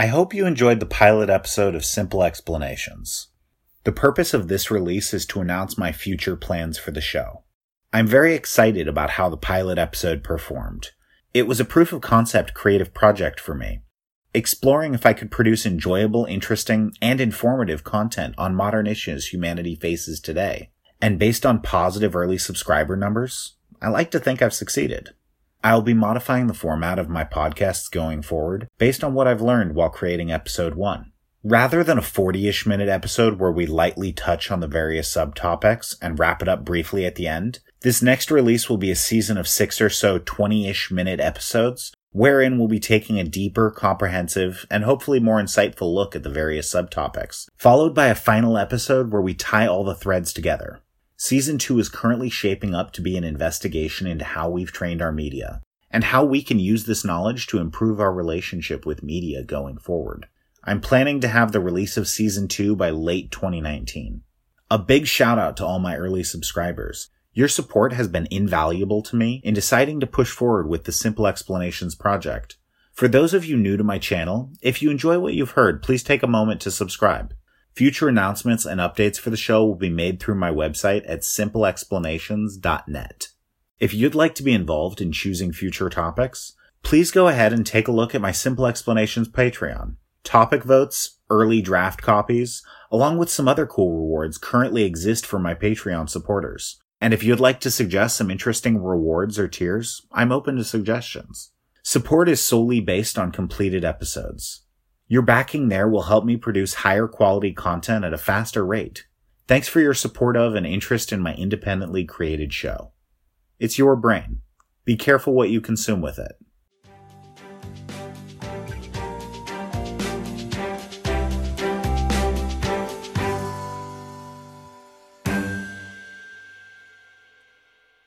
I hope you enjoyed the pilot episode of Simple Explanations. The purpose of this release is to announce my future plans for the show. I'm very excited about how the pilot episode performed. It was a proof of concept creative project for me, exploring if I could produce enjoyable, interesting, and informative content on modern issues humanity faces today. And based on positive early subscriber numbers, I like to think I've succeeded. I'll be modifying the format of my podcasts going forward based on what I've learned while creating episode 1. Rather than a 40-ish minute episode where we lightly touch on the various subtopics and wrap it up briefly at the end, this next release will be a season of 6 or so 20-ish minute episodes wherein we'll be taking a deeper, comprehensive, and hopefully more insightful look at the various subtopics, followed by a final episode where we tie all the threads together. Season 2 is currently shaping up to be an investigation into how we've trained our media, and how we can use this knowledge to improve our relationship with media going forward. I'm planning to have the release of Season 2 by late 2019. A big shout out to all my early subscribers. Your support has been invaluable to me in deciding to push forward with the Simple Explanations project. For those of you new to my channel, if you enjoy what you've heard, please take a moment to subscribe. Future announcements and updates for the show will be made through my website at simpleexplanations.net. If you'd like to be involved in choosing future topics, please go ahead and take a look at my Simple Explanations Patreon. Topic votes, early draft copies, along with some other cool rewards currently exist for my Patreon supporters. And if you'd like to suggest some interesting rewards or tiers, I'm open to suggestions. Support is solely based on completed episodes. Your backing there will help me produce higher quality content at a faster rate. Thanks for your support of and interest in my independently created show. It's your brain. Be careful what you consume with it.